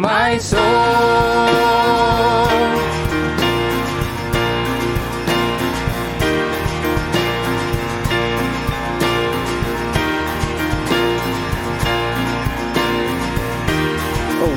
my soul.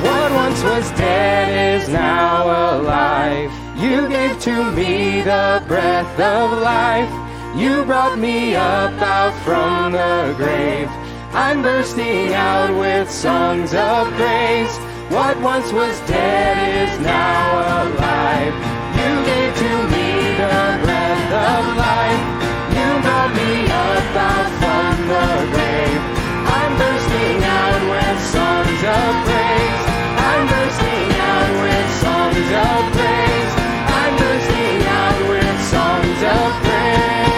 What once was dead is now alive. You gave to me the breath of life. You brought me up out from the grave. I'm bursting out with songs of praise. What once was dead is now alive. You gave to me the breath of life. You brought me up out from the grave. I'm bursting out with songs of praise. I'm bursting out with songs of praise. I'm bursting out with songs of praise.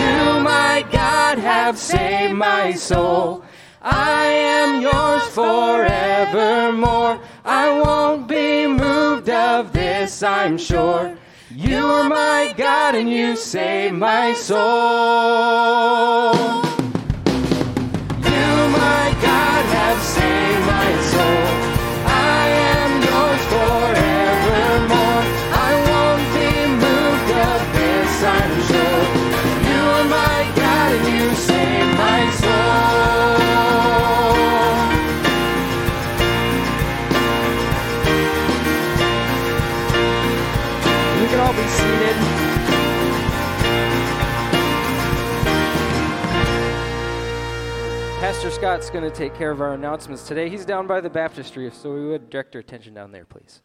You, my God, have saved my soul. I am yours forevermore. I won't be moved of this, I'm sure. You are my God and you save my soul. Pastor Scott's going to take care of our announcements today. He's down by the baptistry, so we would direct our attention down there, please.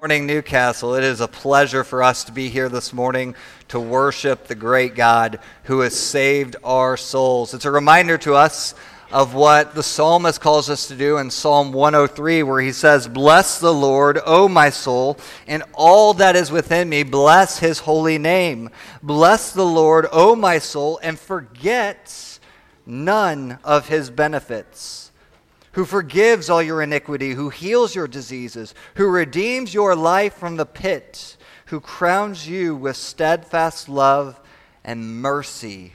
Morning, Newcastle. It is a pleasure for us to be here this morning to worship the great God who has saved our souls. It's a reminder to us of what the psalmist calls us to do in Psalm 103, where he says, Bless the Lord, O my soul, and all that is within me, bless his holy name. Bless the Lord, O my soul, and forget none of his benefits who forgives all your iniquity, who heals your diseases, who redeems your life from the pit, who crowns you with steadfast love and mercy.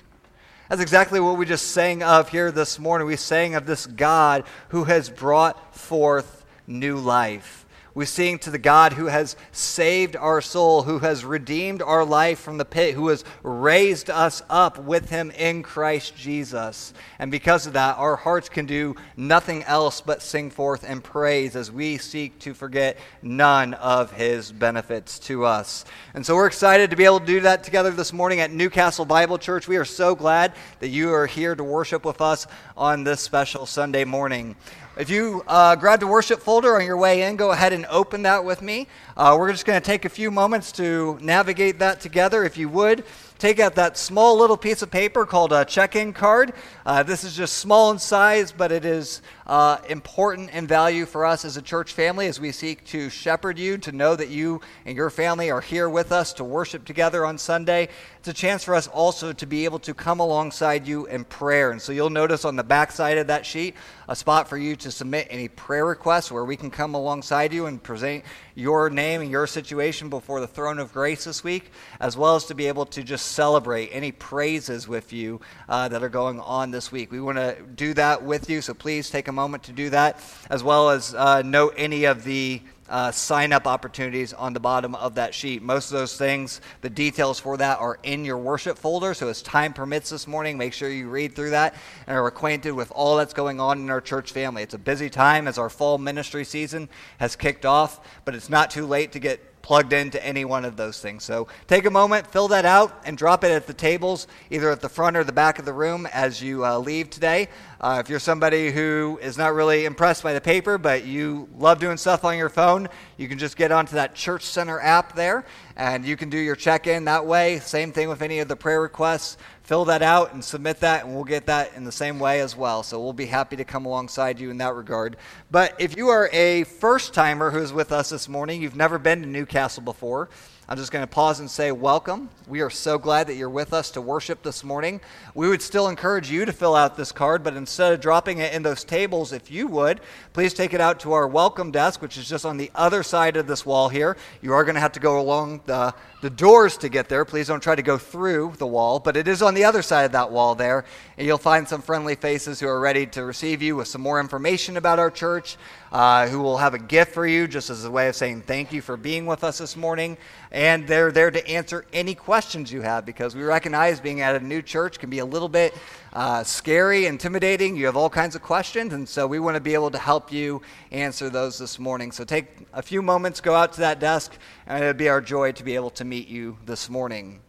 That's exactly what we just sang of here this morning. We sang of this God who has brought forth new life. We sing to the God who has saved our soul, who has redeemed our life from the pit, who has raised us up with him in Christ Jesus. And because of that, our hearts can do nothing else but sing forth and praise as we seek to forget none of his benefits to us. And so we're excited to be able to do that together this morning at Newcastle Bible Church. We are so glad that you are here to worship with us on this special Sunday morning. If you uh, grabbed a worship folder on your way in, go ahead and open that with me. Uh, we're just going to take a few moments to navigate that together. If you would, take out that small little piece of paper called a check in card. Uh, this is just small in size, but it is uh, important in value for us as a church family as we seek to shepherd you, to know that you and your family are here with us to worship together on Sunday. It's a chance for us also to be able to come alongside you in prayer. And so you'll notice on the back side of that sheet a spot for you to submit any prayer requests where we can come alongside you and present your name and your situation before the throne of grace this week, as well as to be able to just celebrate any praises with you uh, that are going on this week. We want to do that with you, so please take a moment to do that, as well as uh, note any of the uh, sign up opportunities on the bottom of that sheet. Most of those things, the details for that are in your worship folder. So, as time permits this morning, make sure you read through that and are acquainted with all that's going on in our church family. It's a busy time as our fall ministry season has kicked off, but it's not too late to get plugged into any one of those things. So take a moment, fill that out, and drop it at the tables, either at the front or the back of the room as you uh, leave today. Uh, if you're somebody who is not really impressed by the paper, but you love doing stuff on your phone, you can just get onto that Church Center app there, and you can do your check in that way. Same thing with any of the prayer requests fill that out and submit that, and we'll get that in the same way as well. So we'll be happy to come alongside you in that regard. But if you are a first timer who's with us this morning, you've never been to Newcastle before, I'm just going to pause and say, Welcome. We are so glad that you're with us to worship this morning. We would still encourage you to fill out this card, but instead of dropping it in those tables, if you would, please take it out to our welcome desk, which is just on the other side of this wall here. You are going to have to go along the, the doors to get there. Please don't try to go through the wall, but it is on the other side of that wall there. And you'll find some friendly faces who are ready to receive you with some more information about our church, uh, who will have a gift for you just as a way of saying thank you for being with us this morning. And they're there to answer any questions you have because we recognize being at a new church can be a little bit uh, scary, intimidating. You have all kinds of questions, and so we want to be able to help you answer those this morning. So take a few moments, go out to that desk, and it'll be our joy to be able to meet you this morning.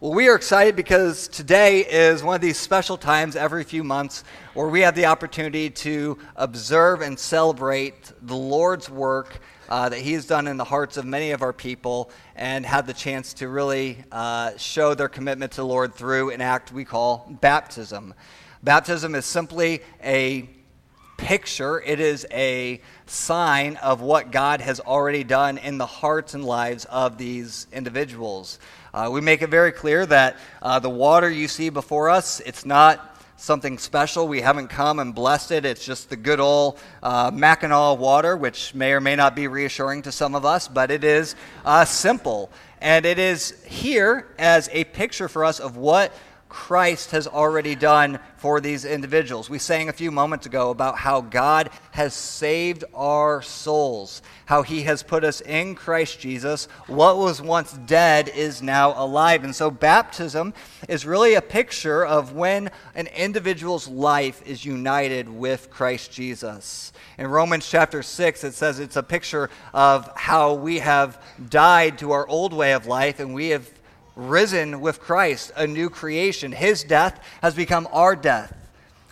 Well, we are excited because today is one of these special times every few months where we have the opportunity to observe and celebrate the Lord's work uh, that He has done in the hearts of many of our people and had the chance to really uh, show their commitment to the Lord through an act we call baptism. Baptism is simply a picture, it is a sign of what God has already done in the hearts and lives of these individuals. Uh, we make it very clear that uh, the water you see before us, it's not something special. We haven't come and blessed it. It's just the good old uh, Mackinaw water, which may or may not be reassuring to some of us, but it is uh, simple. And it is here as a picture for us of what Christ has already done for these individuals. We sang a few moments ago about how God has saved our souls, how he has put us in Christ Jesus. What was once dead is now alive. And so baptism is really a picture of when an individual's life is united with Christ Jesus. In Romans chapter 6, it says it's a picture of how we have died to our old way of life and we have risen with Christ, a new creation. His death has become our death.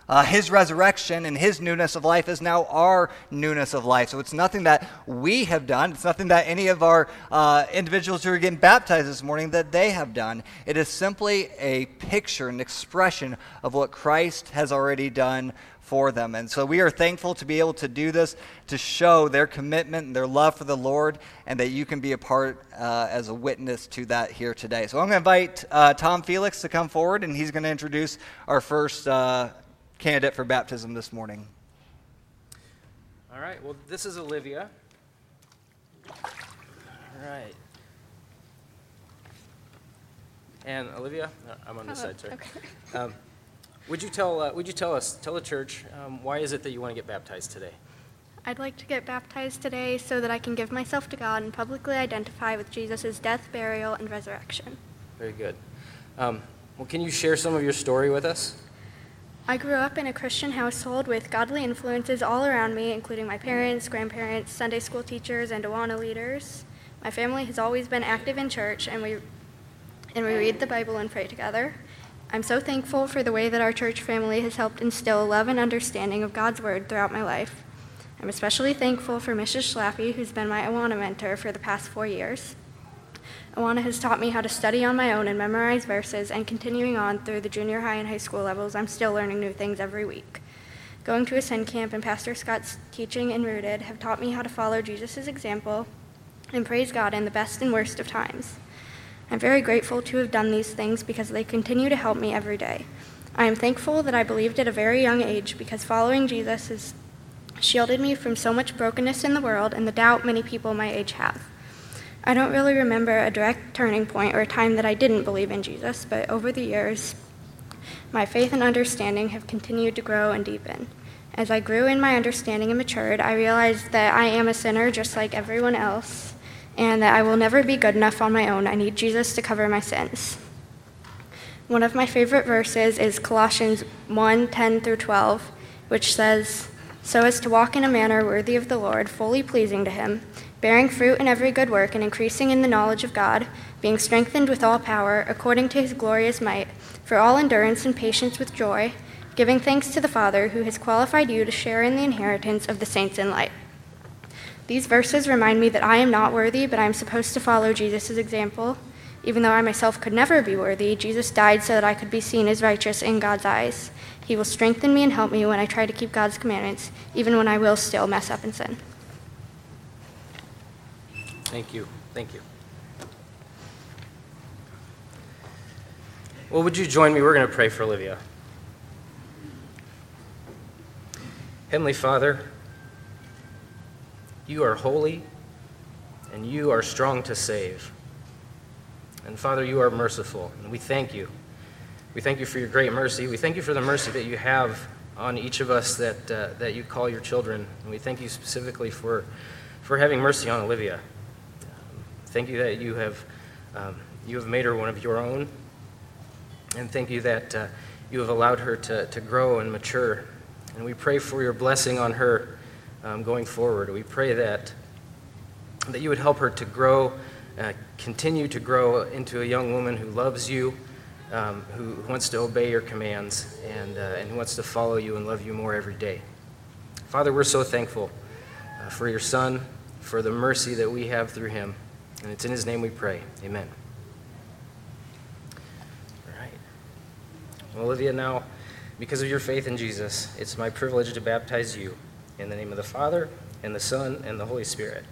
Uh, his resurrection and his newness of life is now our newness of life. So it's nothing that we have done. It's nothing that any of our uh, individuals who are getting baptized this morning that they have done. It is simply a picture, an expression of what Christ has already done for them. And so we are thankful to be able to do this to show their commitment and their love for the Lord, and that you can be a part uh, as a witness to that here today. So I'm going to invite uh, Tom Felix to come forward, and he's going to introduce our first uh, candidate for baptism this morning. All right, well, this is Olivia. All right. And Olivia, I'm on this side, sorry. Okay. Um, would you tell uh, Would you tell us, tell the church, um, why is it that you want to get baptized today? I'd like to get baptized today so that I can give myself to God and publicly identify with Jesus' death, burial, and resurrection. Very good. Um, well, can you share some of your story with us? I grew up in a Christian household with godly influences all around me, including my parents, grandparents, Sunday school teachers, and Awana leaders. My family has always been active in church, and we, and we read the Bible and pray together. I'm so thankful for the way that our church family has helped instill love and understanding of God's Word throughout my life. I'm especially thankful for Mrs. Schlaffy, who's been my Awana mentor for the past four years. Awana has taught me how to study on my own and memorize verses, and continuing on through the junior high and high school levels, I'm still learning new things every week. Going to a Ascend Camp and Pastor Scott's teaching and Rooted have taught me how to follow Jesus' example and praise God in the best and worst of times. I'm very grateful to have done these things because they continue to help me every day. I am thankful that I believed at a very young age because following Jesus has shielded me from so much brokenness in the world and the doubt many people my age have. I don't really remember a direct turning point or a time that I didn't believe in Jesus, but over the years, my faith and understanding have continued to grow and deepen. As I grew in my understanding and matured, I realized that I am a sinner just like everyone else, and that I will never be good enough on my own. I need Jesus to cover my sins. One of my favorite verses is Colossians 1 10 through 12, which says, So as to walk in a manner worthy of the Lord, fully pleasing to Him bearing fruit in every good work and increasing in the knowledge of God, being strengthened with all power according to his glorious might, for all endurance and patience with joy, giving thanks to the Father who has qualified you to share in the inheritance of the saints in light. These verses remind me that I am not worthy, but I am supposed to follow Jesus' example. Even though I myself could never be worthy, Jesus died so that I could be seen as righteous in God's eyes. He will strengthen me and help me when I try to keep God's commandments, even when I will still mess up and sin. Thank you. Thank you. Well, would you join me? We're going to pray for Olivia. Heavenly Father, you are holy and you are strong to save. And Father, you are merciful, and we thank you. We thank you for your great mercy. We thank you for the mercy that you have on each of us that, uh, that you call your children. And we thank you specifically for, for having mercy on Olivia. Thank you that you have, um, you have made her one of your own. And thank you that uh, you have allowed her to, to grow and mature. And we pray for your blessing on her um, going forward. We pray that, that you would help her to grow, uh, continue to grow into a young woman who loves you, um, who, wants to obey your commands, and, uh, and who wants to follow you and love you more every day. Father, we're so thankful uh, for your Son, for the mercy that we have through him. And it's in his name we pray. Amen. All right. Well, Olivia, now, because of your faith in Jesus, it's my privilege to baptize you in the name of the Father, and the Son, and the Holy Spirit.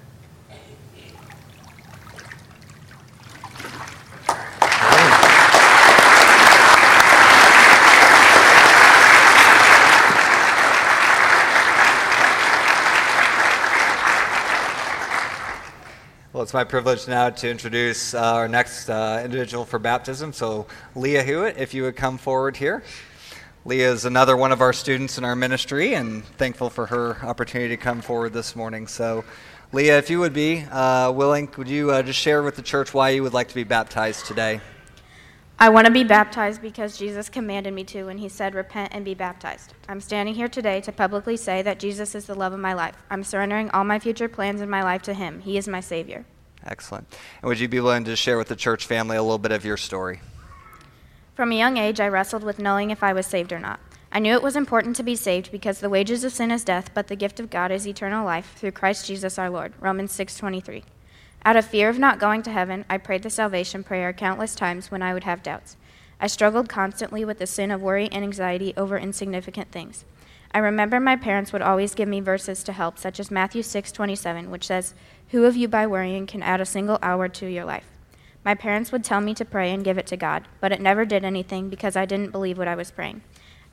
Well, it's my privilege now to introduce uh, our next uh, individual for baptism. So, Leah Hewitt, if you would come forward here. Leah is another one of our students in our ministry, and thankful for her opportunity to come forward this morning. So, Leah, if you would be uh, willing, would you uh, just share with the church why you would like to be baptized today? I want to be baptized because Jesus commanded me to when he said, Repent and be baptized. I'm standing here today to publicly say that Jesus is the love of my life. I'm surrendering all my future plans in my life to him. He is my Savior. Excellent. And would you be willing to share with the church family a little bit of your story? From a young age, I wrestled with knowing if I was saved or not. I knew it was important to be saved because the wages of sin is death, but the gift of God is eternal life through Christ Jesus our Lord. Romans 6:23. Out of fear of not going to heaven, I prayed the salvation prayer countless times when I would have doubts. I struggled constantly with the sin of worry and anxiety over insignificant things. I remember my parents would always give me verses to help, such as Matthew 6:27, which says, "Who of you by worrying can add a single hour to your life?" My parents would tell me to pray and give it to God, but it never did anything because I didn't believe what I was praying.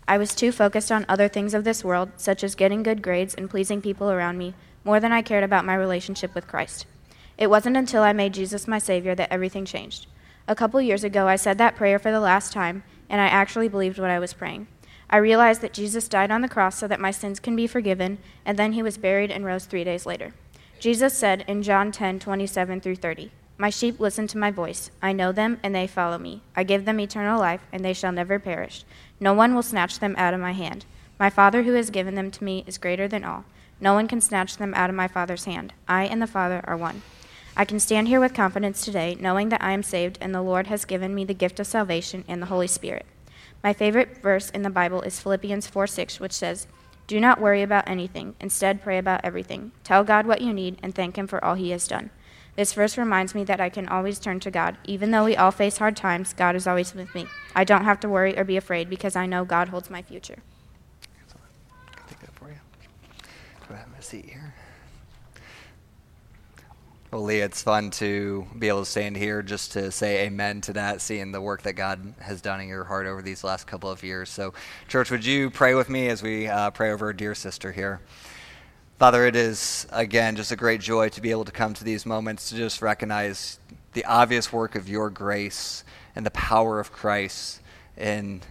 I was too focused on other things of this world, such as getting good grades and pleasing people around me, more than I cared about my relationship with Christ. It wasn't until I made Jesus my Savior that everything changed. A couple years ago, I said that prayer for the last time, and I actually believed what I was praying. I realized that Jesus died on the cross so that my sins can be forgiven, and then he was buried and rose three days later. Jesus said in John 10 27 through 30, My sheep listen to my voice. I know them, and they follow me. I give them eternal life, and they shall never perish. No one will snatch them out of my hand. My Father who has given them to me is greater than all. No one can snatch them out of my Father's hand. I and the Father are one. I can stand here with confidence today, knowing that I am saved and the Lord has given me the gift of salvation and the Holy Spirit. My favorite verse in the Bible is Philippians 4 6, which says, Do not worry about anything. Instead, pray about everything. Tell God what you need and thank Him for all He has done. This verse reminds me that I can always turn to God. Even though we all face hard times, God is always with me. I don't have to worry or be afraid because I know God holds my future. Take that for you. Go ahead, have a seat here. Well, Leah, it's fun to be able to stand here just to say amen to that, seeing the work that God has done in your heart over these last couple of years. So, church, would you pray with me as we uh, pray over our dear sister here? Father, it is, again, just a great joy to be able to come to these moments to just recognize the obvious work of your grace and the power of Christ in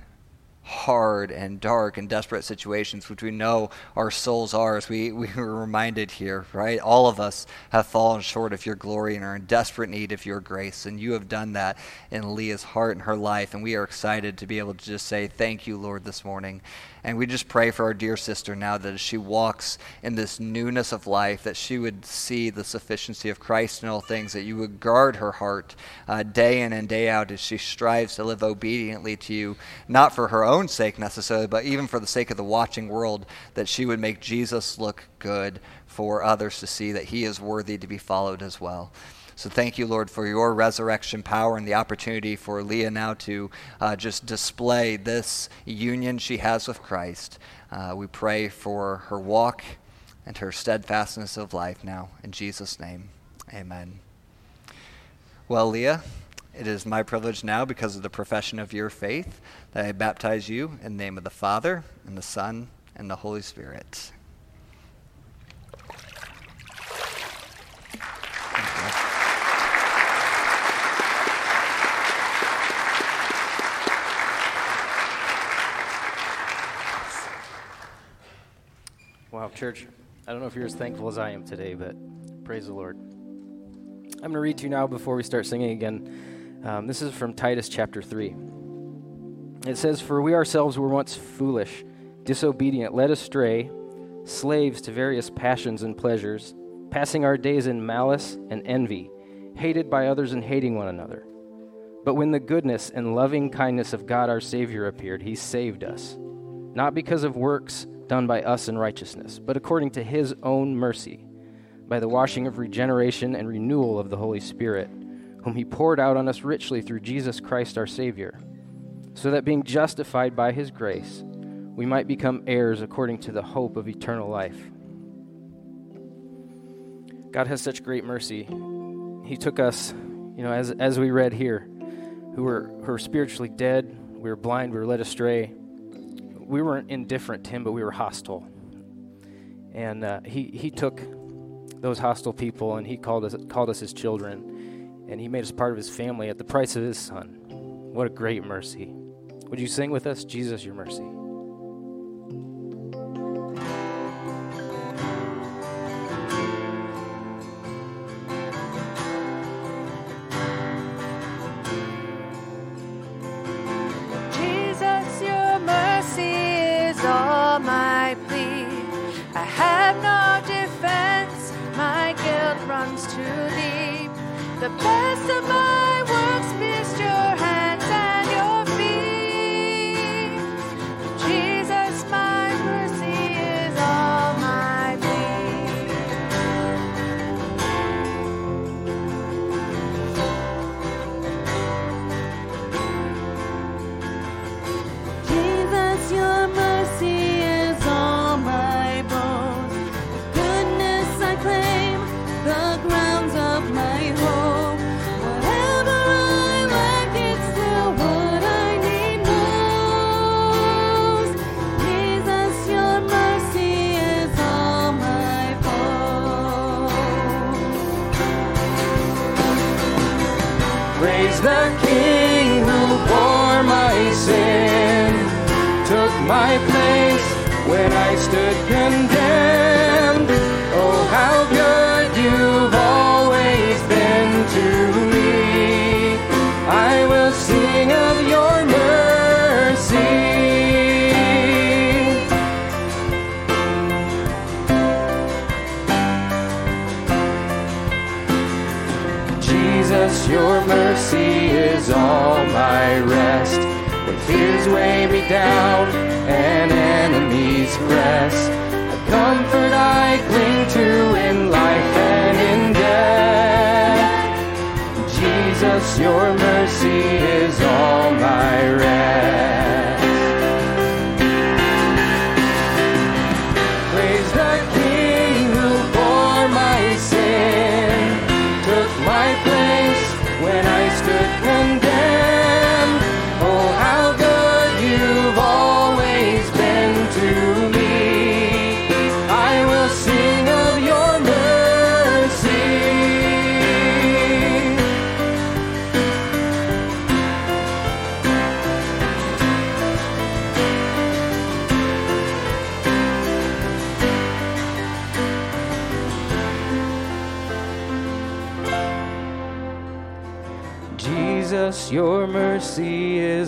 hard and dark and desperate situations, which we know our souls are, as we, we were reminded here, right? All of us have fallen short of your glory and are in desperate need of your grace. And you have done that in Leah's heart and her life. And we are excited to be able to just say, Thank you, Lord, this morning. And we just pray for our dear sister now that as she walks in this newness of life, that she would see the sufficiency of Christ in all things, that you would guard her heart uh, day in and day out as she strives to live obediently to you, not for her own sake necessarily, but even for the sake of the watching world, that she would make Jesus look good for others to see that he is worthy to be followed as well. So thank you, Lord, for your resurrection power and the opportunity for Leah now to uh, just display this union she has with Christ. Uh, we pray for her walk and her steadfastness of life now. In Jesus' name, amen. Well, Leah, it is my privilege now, because of the profession of your faith, that I baptize you in the name of the Father, and the Son, and the Holy Spirit. Wow, church, I don't know if you're as thankful as I am today, but praise the Lord. I'm going to read to you now before we start singing again. Um, this is from Titus chapter 3. It says, For we ourselves were once foolish, disobedient, led astray, slaves to various passions and pleasures, passing our days in malice and envy, hated by others and hating one another. But when the goodness and loving kindness of God our Savior appeared, he saved us, not because of works done by us in righteousness, but according to his own mercy, by the washing of regeneration and renewal of the Holy Spirit, whom he poured out on us richly through Jesus Christ our Savior, so that being justified by his grace, we might become heirs according to the hope of eternal life. God has such great mercy. He took us, you know, as, as we read here, who were, who were spiritually dead, we were blind, we were led astray we weren't indifferent to him, but we were hostile. And uh, he, he took those hostile people and he called us, called us his children. And he made us part of his family at the price of his son. What a great mercy. Would you sing with us, Jesus, your mercy? The best my place when I stood condemned. Oh, how good you've always been to me. I will sing of your mercy. Jesus, your mercy is all my rest. When fears weigh me down an enemy's press. A comfort I cling to in life and in death. Jesus, your mercy is all my rest.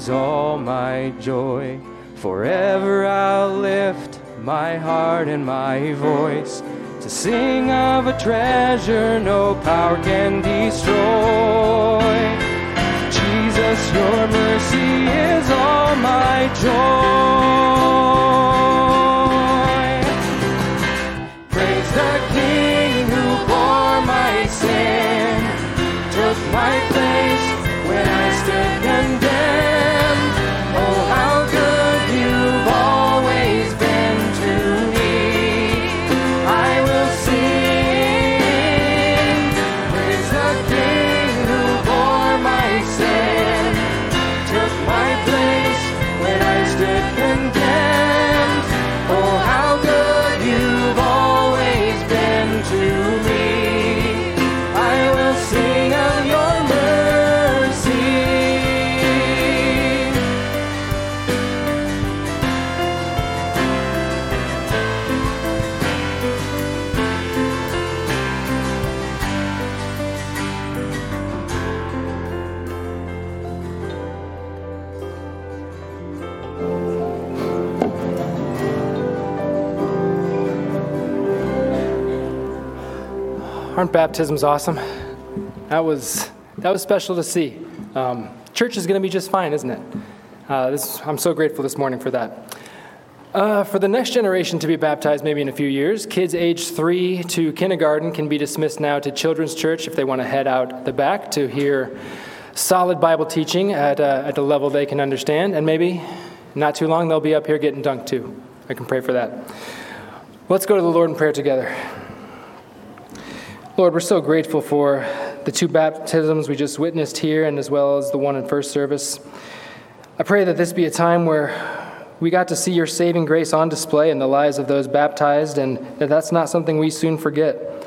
Is all my joy. Forever I'll lift my heart and my voice to sing of a treasure no power can destroy. Jesus, your mercy is all my joy. Praise the King Aren't baptisms awesome? That was that was special to see. Um, church is going to be just fine, isn't it? Uh, this, I'm so grateful this morning for that. Uh, for the next generation to be baptized, maybe in a few years, kids age three to kindergarten can be dismissed now to children's church if they want to head out the back to hear solid Bible teaching at, uh, at a level they can understand, and maybe not too long they'll be up here getting dunked too. I can pray for that. Let's go to the Lord in prayer together. Lord, we're so grateful for the two baptisms we just witnessed here and as well as the one in first service. I pray that this be a time where we got to see your saving grace on display in the lives of those baptized and that that's not something we soon forget.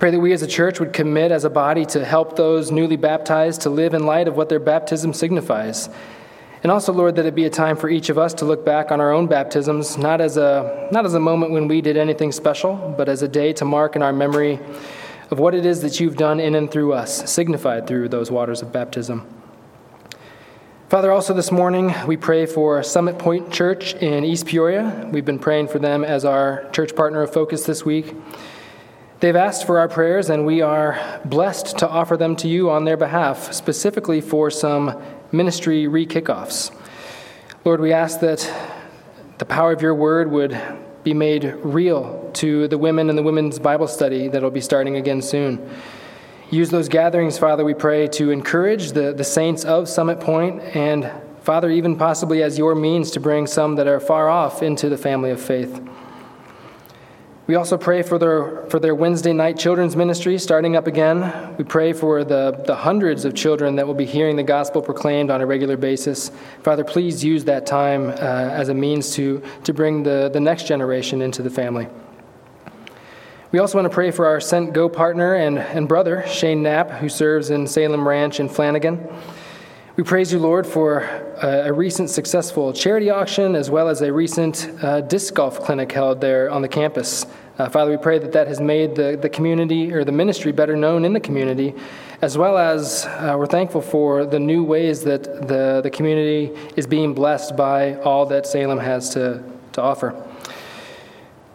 Pray that we as a church would commit as a body to help those newly baptized to live in light of what their baptism signifies. And also, Lord, that it be a time for each of us to look back on our own baptisms, not as a, not as a moment when we did anything special, but as a day to mark in our memory of what it is that you've done in and through us, signified through those waters of baptism. Father, also this morning, we pray for Summit Point Church in East Peoria. We've been praying for them as our church partner of focus this week. They've asked for our prayers, and we are blessed to offer them to you on their behalf, specifically for some ministry re kickoffs. Lord, we ask that the power of your word would be made real to the women in the women's Bible study that will be starting again soon. Use those gatherings, Father, we pray, to encourage the, the saints of Summit Point and, Father, even possibly as your means to bring some that are far off into the family of faith. We also pray for their, for their Wednesday night children's ministry starting up again. We pray for the, the hundreds of children that will be hearing the gospel proclaimed on a regular basis. Father, please use that time uh, as a means to, to bring the, the next generation into the family. We also want to pray for our Sent Go partner and, and brother, Shane Knapp, who serves in Salem Ranch in Flanagan. We praise you, Lord, for a, a recent successful charity auction as well as a recent uh, disc golf clinic held there on the campus. Uh, Father, we pray that that has made the, the community or the ministry better known in the community, as well as uh, we're thankful for the new ways that the, the community is being blessed by all that Salem has to, to offer.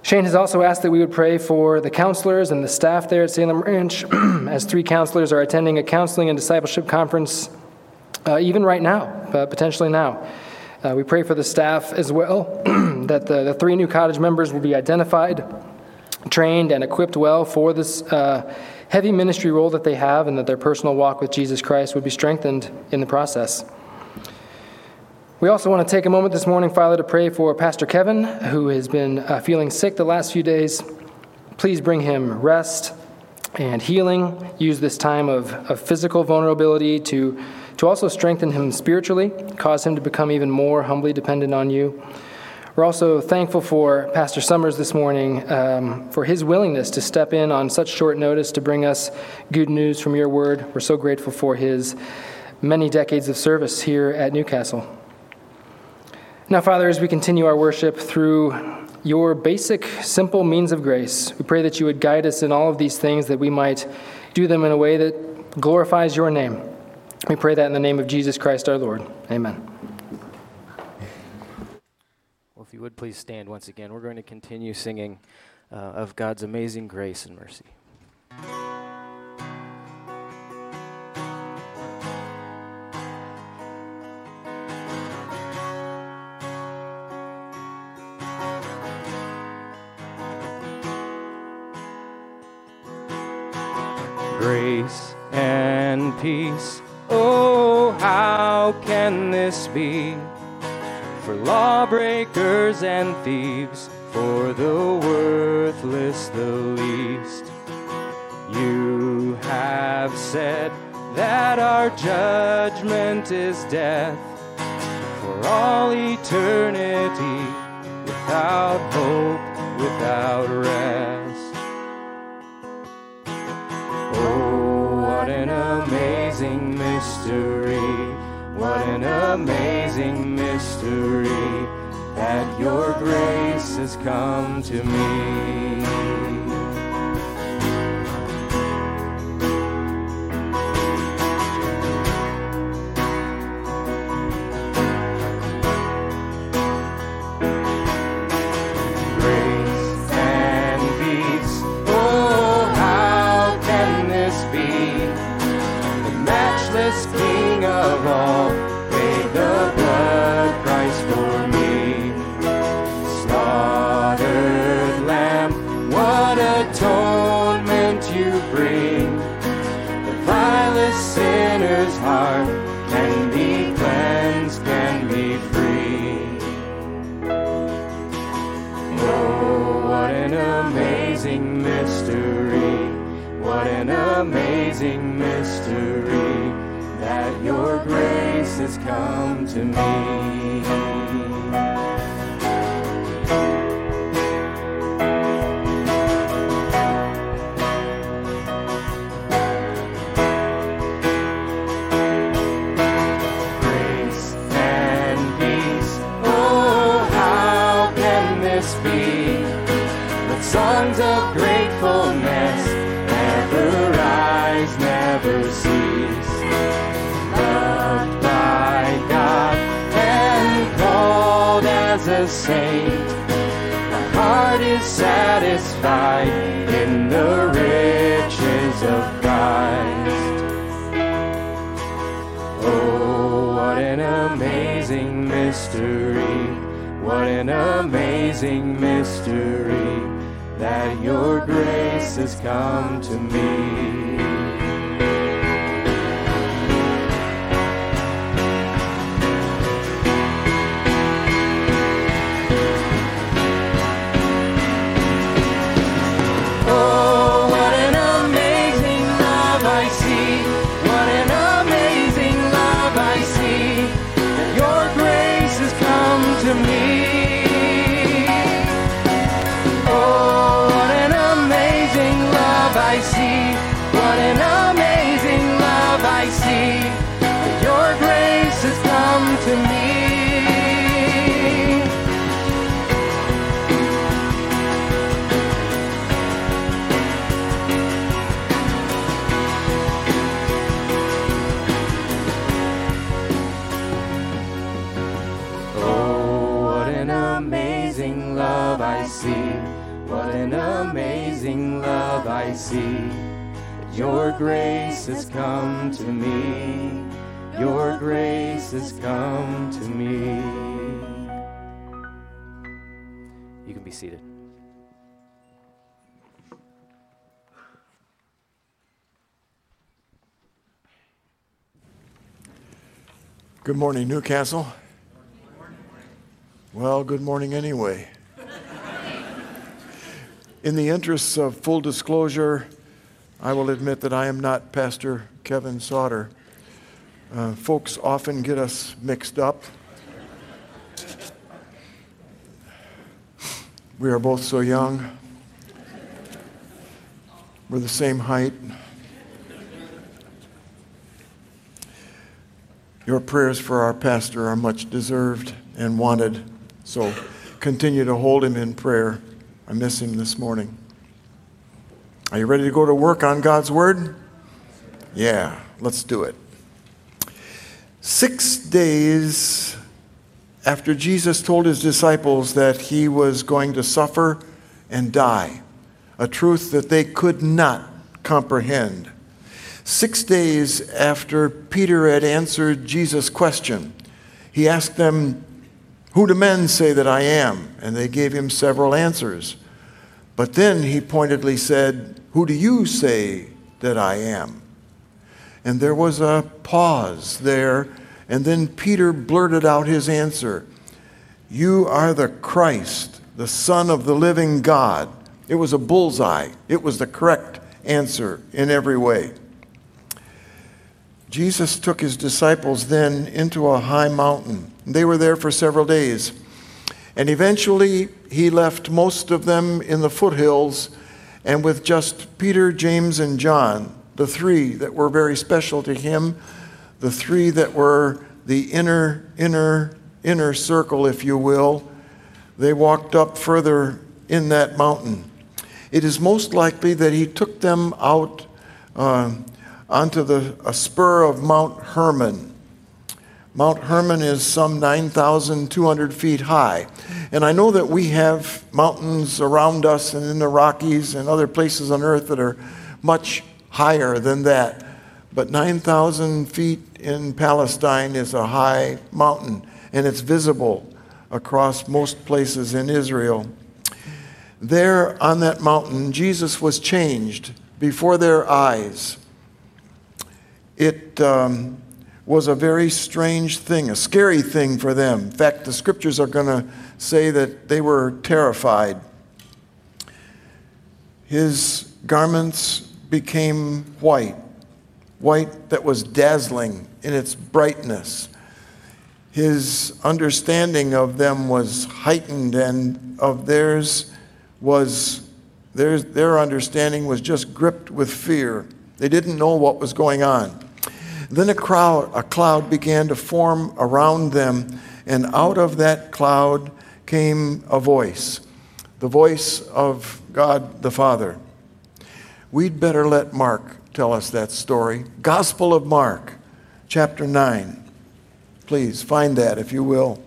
Shane has also asked that we would pray for the counselors and the staff there at Salem Ranch, as three counselors are attending a counseling and discipleship conference, uh, even right now, uh, potentially now. Uh, we pray for the staff as well, that the, the three new cottage members will be identified, trained and equipped well for this uh, heavy ministry role that they have and that their personal walk with Jesus Christ would be strengthened in the process. We also want to take a moment this morning, Father, to pray for Pastor Kevin, who has been uh, feeling sick the last few days. Please bring him rest and healing. Use this time of, of physical vulnerability to, to also strengthen him spiritually, cause him to become even more humbly dependent on you. We're also thankful for Pastor Summers this morning um, for his willingness to step in on such short notice to bring us good news from your word. We're so grateful for his many decades of service here at Newcastle. Now, Father, as we continue our worship through your basic, simple means of grace, we pray that you would guide us in all of these things, that we might do them in a way that glorifies your name. We pray that in the name of Jesus Christ our Lord. Amen. Well, if you would please stand once again, we're going to continue singing uh, of God's amazing grace and mercy. Grace and peace, oh, how can this be? for lawbreakers and thieves, for the worthless the least. You have said that our judgment is death for all eternity, without hope, without rest. Amazing mystery that your grace has come to me. To me. Has come to me. see that your grace has come to me. Your grace has come to me. You can be seated. Good morning, Newcastle. Well, good morning anyway. In the interests of full disclosure, I will admit that I am not Pastor Kevin Sauter. Uh, folks often get us mixed up. We are both so young. We're the same height. Your prayers for our pastor are much deserved and wanted. So continue to hold him in prayer. I miss him this morning. Are you ready to go to work on God's Word? Yeah, let's do it. Six days after Jesus told his disciples that he was going to suffer and die, a truth that they could not comprehend. Six days after Peter had answered Jesus' question, he asked them, Who do men say that I am? And they gave him several answers. But then he pointedly said, Who do you say that I am? And there was a pause there, and then Peter blurted out his answer You are the Christ, the Son of the living God. It was a bullseye, it was the correct answer in every way. Jesus took his disciples then into a high mountain. They were there for several days. And eventually, he left most of them in the foothills, and with just Peter, James, and John, the three that were very special to him, the three that were the inner, inner, inner circle, if you will, they walked up further in that mountain. It is most likely that he took them out uh, onto the, a spur of Mount Hermon. Mount Hermon is some 9,200 feet high. And I know that we have mountains around us and in the Rockies and other places on earth that are much higher than that. But 9,000 feet in Palestine is a high mountain, and it's visible across most places in Israel. There on that mountain, Jesus was changed before their eyes. It um, was a very strange thing, a scary thing for them. In fact, the scriptures are going to say that they were terrified. His garments became white, white that was dazzling in its brightness. His understanding of them was heightened, and of theirs was their, their understanding was just gripped with fear. They didn't know what was going on. Then a crowd, a cloud began to form around them, and out of that cloud came a voice, the voice of God the Father. We'd better let Mark tell us that story. Gospel of Mark, chapter 9. Please find that if you will.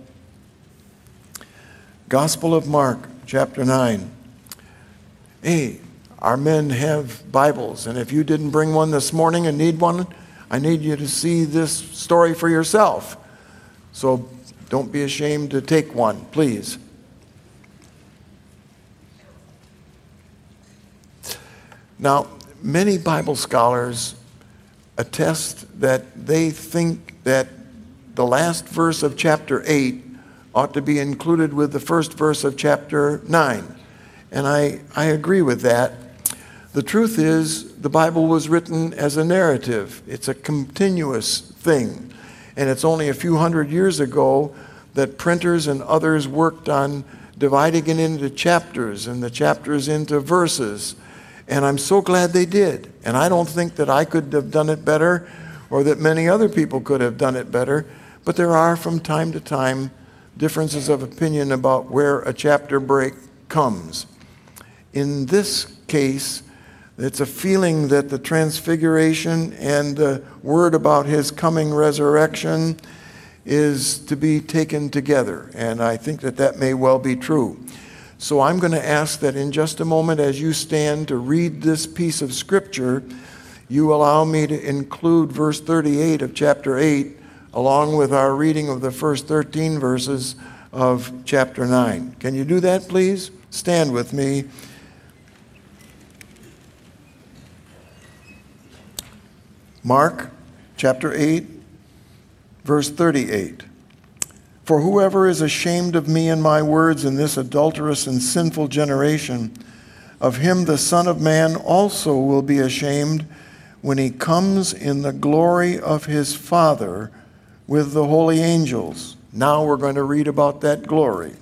Gospel of Mark, chapter 9. Hey, our men have Bibles, and if you didn't bring one this morning and need one, I need you to see this story for yourself. So don't be ashamed to take one, please. Now, many Bible scholars attest that they think that the last verse of chapter 8 ought to be included with the first verse of chapter 9. And I, I agree with that. The truth is, the Bible was written as a narrative, it's a continuous thing. And it's only a few hundred years ago that printers and others worked on dividing it into chapters and the chapters into verses. And I'm so glad they did. And I don't think that I could have done it better or that many other people could have done it better. But there are, from time to time, differences of opinion about where a chapter break comes. In this case, it's a feeling that the transfiguration and the word about his coming resurrection is to be taken together. And I think that that may well be true. So I'm going to ask that in just a moment, as you stand to read this piece of scripture, you allow me to include verse 38 of chapter 8 along with our reading of the first 13 verses of chapter 9. Can you do that, please? Stand with me. Mark chapter 8, Verse 38 For whoever is ashamed of me and my words in this adulterous and sinful generation, of him the Son of Man also will be ashamed when he comes in the glory of his Father with the holy angels. Now we're going to read about that glory.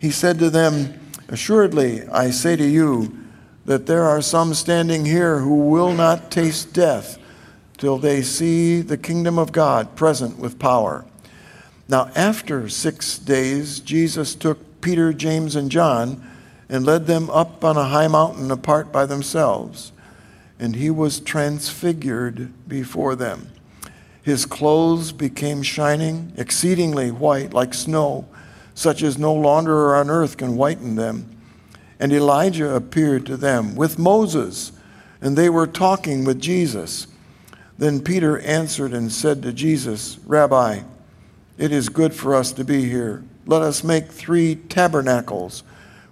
He said to them, Assuredly, I say to you that there are some standing here who will not taste death till they see the kingdom of God present with power. Now, after six days, Jesus took Peter, James, and John and led them up on a high mountain apart by themselves. And he was transfigured before them. His clothes became shining, exceedingly white, like snow, such as no launderer on earth can whiten them. And Elijah appeared to them with Moses, and they were talking with Jesus. Then Peter answered and said to Jesus, Rabbi, it is good for us to be here. Let us make three tabernacles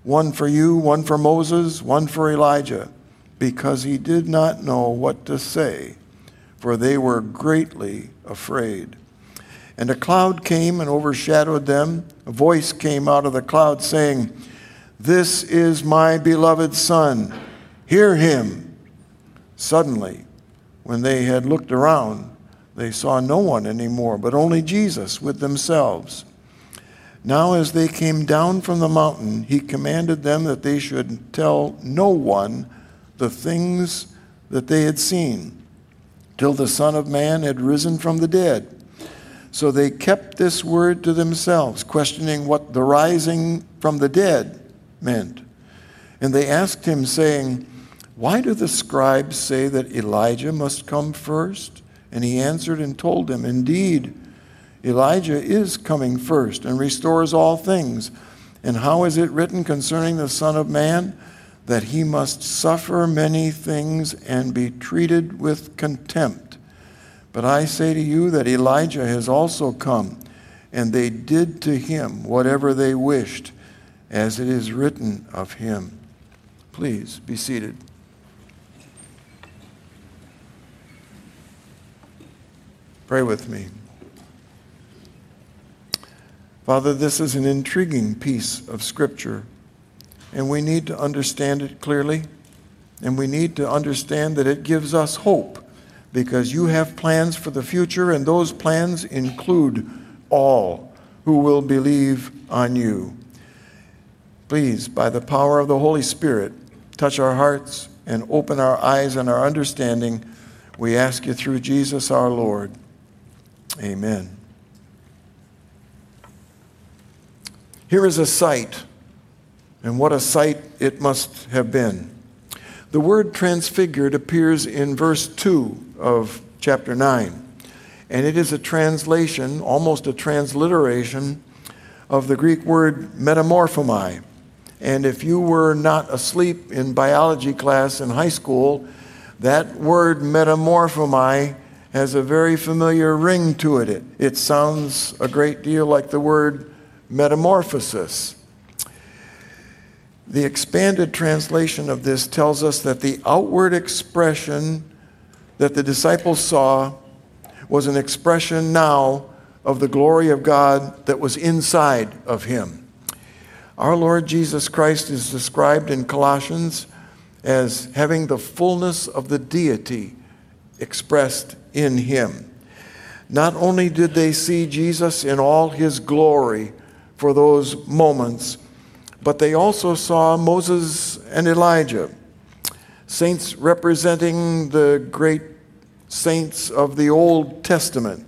one for you, one for Moses, one for Elijah, because he did not know what to say, for they were greatly afraid. And a cloud came and overshadowed them. A voice came out of the cloud saying, This is my beloved Son. Hear him. Suddenly, when they had looked around, they saw no one anymore, but only Jesus with themselves. Now, as they came down from the mountain, he commanded them that they should tell no one the things that they had seen, till the Son of Man had risen from the dead. So they kept this word to themselves, questioning what the rising from the dead meant. And they asked him, saying, Why do the scribes say that Elijah must come first? And he answered and told them, Indeed, Elijah is coming first and restores all things. And how is it written concerning the Son of Man? That he must suffer many things and be treated with contempt. But I say to you that Elijah has also come, and they did to him whatever they wished, as it is written of him. Please be seated. Pray with me. Father, this is an intriguing piece of Scripture, and we need to understand it clearly, and we need to understand that it gives us hope because you have plans for the future, and those plans include all who will believe on you. Please, by the power of the Holy Spirit, touch our hearts and open our eyes and our understanding. We ask you through Jesus our Lord. Amen. Here is a sight, and what a sight it must have been. The word transfigured appears in verse 2 of chapter 9, and it is a translation, almost a transliteration, of the Greek word metamorphomai. And if you were not asleep in biology class in high school, that word metamorphomai has a very familiar ring to it. it. It sounds a great deal like the word metamorphosis. The expanded translation of this tells us that the outward expression that the disciples saw was an expression now of the glory of God that was inside of him. Our Lord Jesus Christ is described in Colossians as having the fullness of the deity expressed in him. Not only did they see Jesus in all his glory for those moments, but they also saw Moses and Elijah, saints representing the great saints of the Old Testament.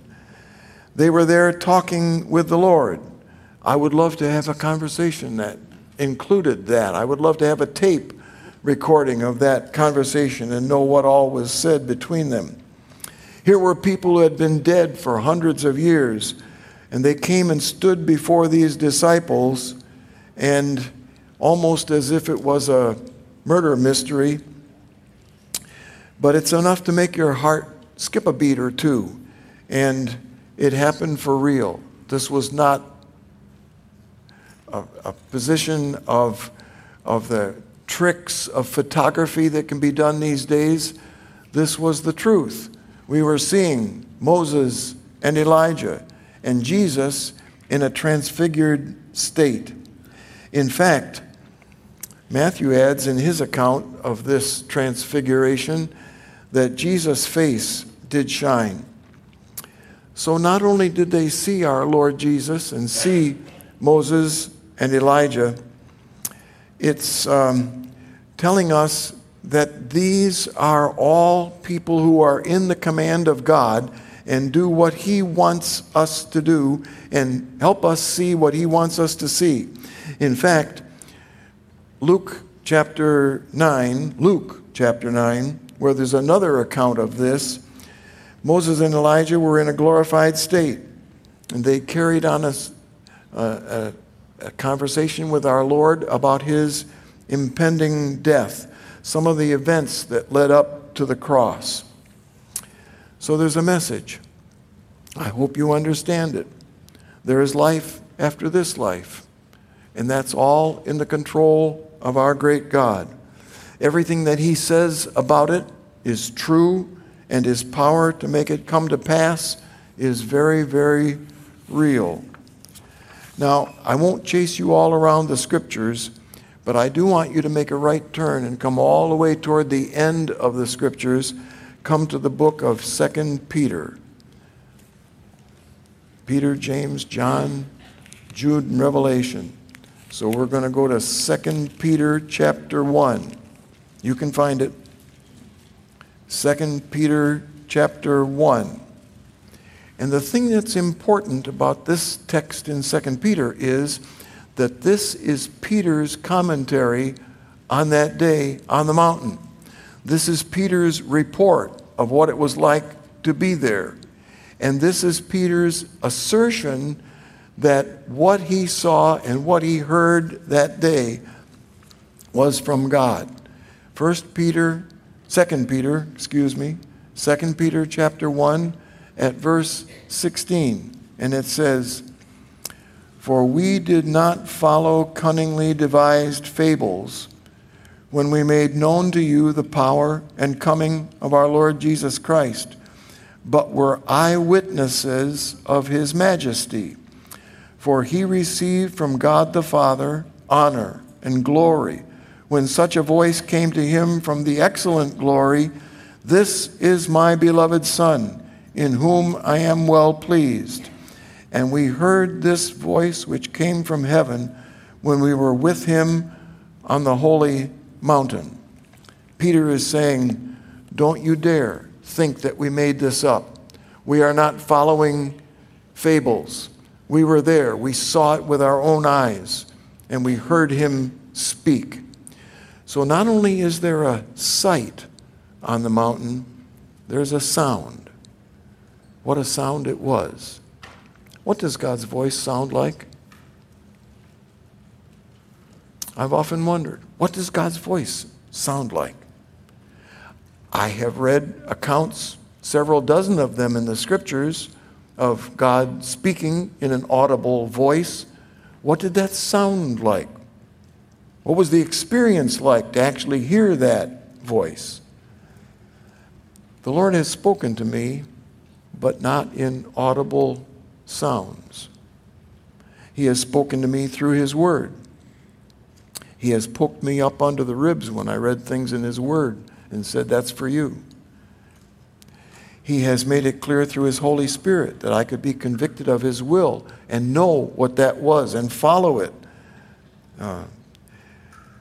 They were there talking with the Lord. I would love to have a conversation that included that. I would love to have a tape recording of that conversation and know what all was said between them. Here were people who had been dead for hundreds of years, and they came and stood before these disciples, and almost as if it was a murder mystery, but it's enough to make your heart skip a beat or two. And it happened for real. This was not a, a position of, of the tricks of photography that can be done these days. This was the truth. We were seeing Moses and Elijah. and Jesus in a transfigured state. In fact, Matthew adds in his account of this transfiguration that Jesus' face did shine. So not only did they see our Lord Jesus and see Moses and Elijah, it's um, telling us that these are all people who are in the command of God and do what He wants us to do and help us see what He wants us to see. In fact, Luke chapter 9, Luke chapter 9, where there's another account of this, Moses and Elijah were in a glorified state, and they carried on a, a, a conversation with our Lord about his impending death, some of the events that led up to the cross. So there's a message. I hope you understand it. There is life after this life, and that's all in the control of our great God. Everything that He says about it is true, and His power to make it come to pass is very, very real. Now, I won't chase you all around the scriptures, but I do want you to make a right turn and come all the way toward the end of the scriptures. Come to the book of Second Peter. Peter, James, John, Jude, and Revelation. So we're going to go to 2 Peter chapter 1. You can find it. 2 Peter chapter 1. And the thing that's important about this text in 2 Peter is that this is Peter's commentary on that day on the mountain. This is Peter's report of what it was like to be there. And this is Peter's assertion that what he saw and what he heard that day was from God. First Peter, Second Peter, excuse me, Second Peter chapter 1 at verse 16. And it says, For we did not follow cunningly devised fables when we made known to you the power and coming of our Lord Jesus Christ, but were eyewitnesses of his majesty. For he received from God the Father honor and glory when such a voice came to him from the excellent glory This is my beloved Son, in whom I am well pleased. And we heard this voice which came from heaven when we were with him on the holy mountain. Peter is saying, Don't you dare think that we made this up. We are not following fables. We were there. We saw it with our own eyes, and we heard him speak. So not only is there a sight on the mountain, there's a sound. What a sound it was. What does God's voice sound like? I've often wondered, what does God's voice sound like? I have read accounts, several dozen of them in the scriptures, of God speaking in an audible voice. What did that sound like? What was the experience like to actually hear that voice? The Lord has spoken to me, but not in audible sounds. He has spoken to me through His Word. He has poked me up under the ribs when I read things in His Word and said, That's for you. He has made it clear through His Holy Spirit that I could be convicted of His will and know what that was and follow it. Uh,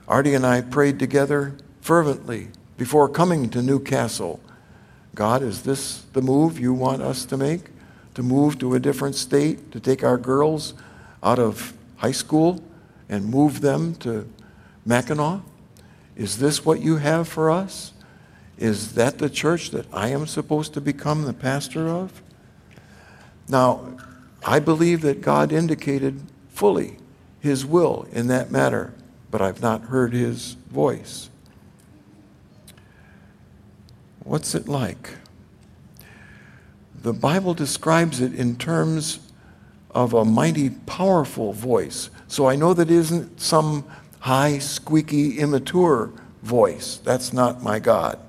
Artie and I prayed together fervently before coming to Newcastle. God, is this the move you want us to make? To move to a different state, to take our girls out of high school and move them to Mackinaw? Is this what you have for us? Is that the church that I am supposed to become the pastor of? Now, I believe that God indicated fully his will in that matter, but I've not heard his voice. What's it like? The Bible describes it in terms of a mighty powerful voice. So I know that it isn't some high, squeaky, immature voice. That's not my God.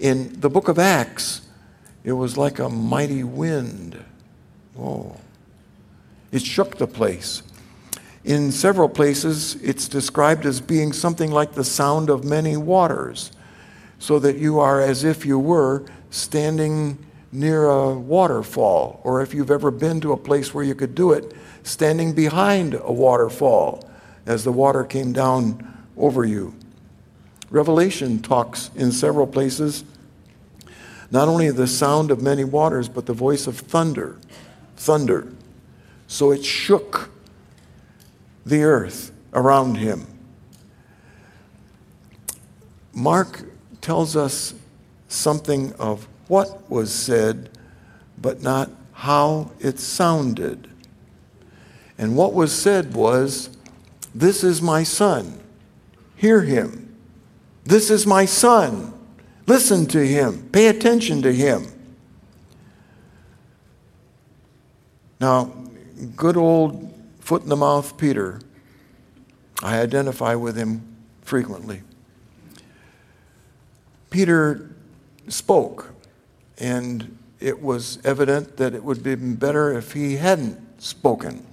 In the book of Acts, it was like a mighty wind. Whoa. It shook the place. In several places, it's described as being something like the sound of many waters, so that you are as if you were standing near a waterfall, or if you've ever been to a place where you could do it, standing behind a waterfall as the water came down over you. Revelation talks in several places not only the sound of many waters, but the voice of thunder. Thunder. So it shook the earth around him. Mark tells us something of what was said, but not how it sounded. And what was said was, This is my son. Hear him. This is my son. Listen to him. Pay attention to him. Now, good old foot in the mouth Peter, I identify with him frequently. Peter spoke, and it was evident that it would have been better if he hadn't spoken.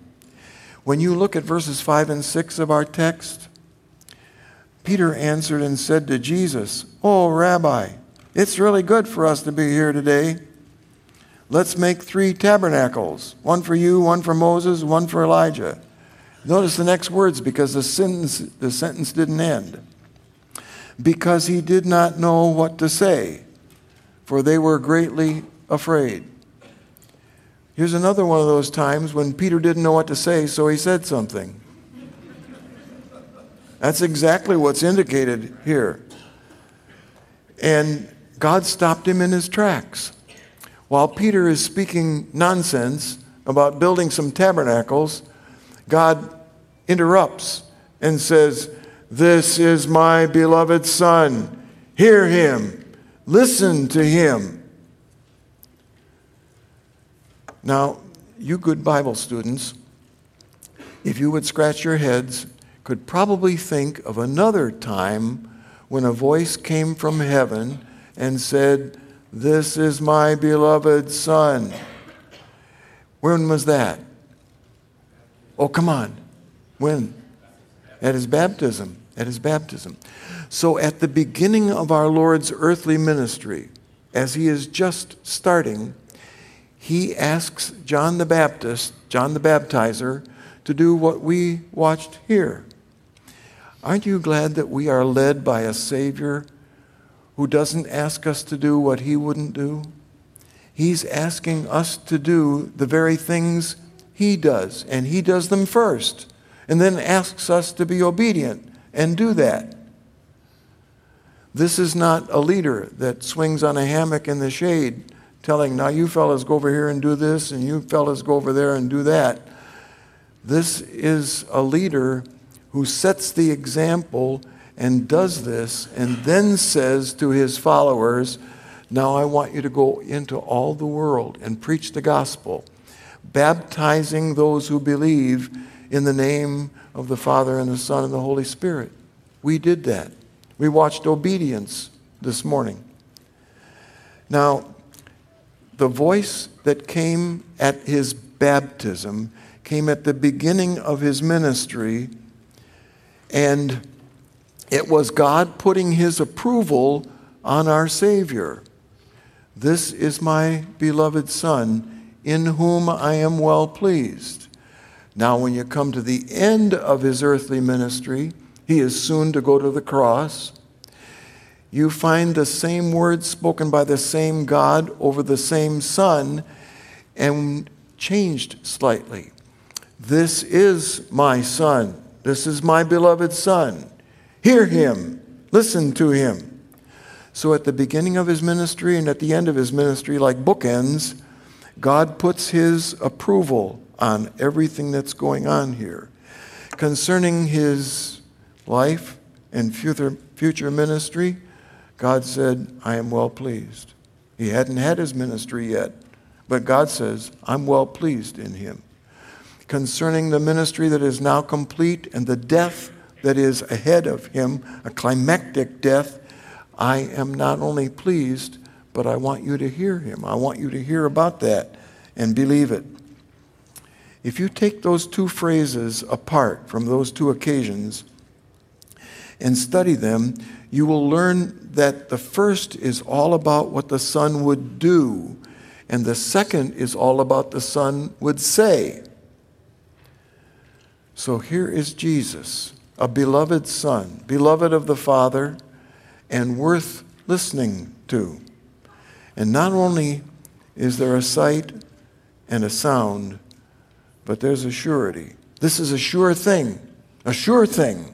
When you look at verses 5 and 6 of our text, Peter answered and said to Jesus, Oh, Rabbi, it's really good for us to be here today. Let's make three tabernacles one for you, one for Moses, one for Elijah. Notice the next words because the sentence, the sentence didn't end. Because he did not know what to say, for they were greatly afraid. Here's another one of those times when Peter didn't know what to say, so he said something. That's exactly what's indicated here. And God stopped him in his tracks. While Peter is speaking nonsense about building some tabernacles, God interrupts and says, This is my beloved Son. Hear him. Listen to him. Now, you good Bible students, if you would scratch your heads, could probably think of another time when a voice came from heaven and said, This is my beloved Son. When was that? Oh, come on. When? At his baptism. At his baptism. So, at the beginning of our Lord's earthly ministry, as he is just starting, he asks John the Baptist, John the Baptizer, to do what we watched here. Aren't you glad that we are led by a Savior who doesn't ask us to do what he wouldn't do? He's asking us to do the very things he does, and he does them first, and then asks us to be obedient and do that. This is not a leader that swings on a hammock in the shade telling, now you fellas go over here and do this, and you fellas go over there and do that. This is a leader who sets the example and does this, and then says to his followers, Now I want you to go into all the world and preach the gospel, baptizing those who believe in the name of the Father and the Son and the Holy Spirit. We did that. We watched obedience this morning. Now, the voice that came at his baptism came at the beginning of his ministry, and it was God putting his approval on our Savior. This is my beloved Son, in whom I am well pleased. Now, when you come to the end of his earthly ministry, he is soon to go to the cross you find the same words spoken by the same God over the same Son and changed slightly. This is my Son. This is my beloved Son. Hear him. Listen to him. So at the beginning of his ministry and at the end of his ministry, like bookends, God puts his approval on everything that's going on here. Concerning his life and future, future ministry, God said, I am well pleased. He hadn't had his ministry yet, but God says, I'm well pleased in him. Concerning the ministry that is now complete and the death that is ahead of him, a climactic death, I am not only pleased, but I want you to hear him. I want you to hear about that and believe it. If you take those two phrases apart from those two occasions and study them, you will learn that the first is all about what the Son would do, and the second is all about the Son would say. So here is Jesus, a beloved Son, beloved of the Father, and worth listening to. And not only is there a sight and a sound, but there's a surety. This is a sure thing, a sure thing.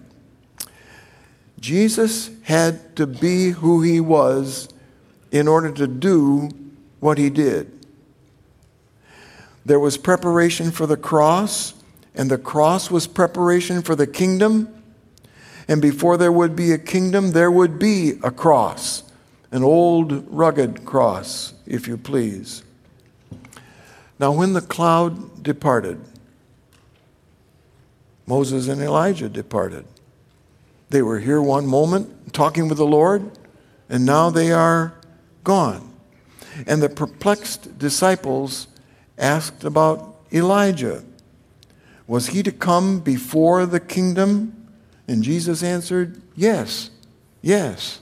Jesus had to be who he was in order to do what he did. There was preparation for the cross, and the cross was preparation for the kingdom. And before there would be a kingdom, there would be a cross, an old rugged cross, if you please. Now, when the cloud departed, Moses and Elijah departed. They were here one moment talking with the Lord, and now they are gone. And the perplexed disciples asked about Elijah. Was he to come before the kingdom? And Jesus answered, Yes, yes.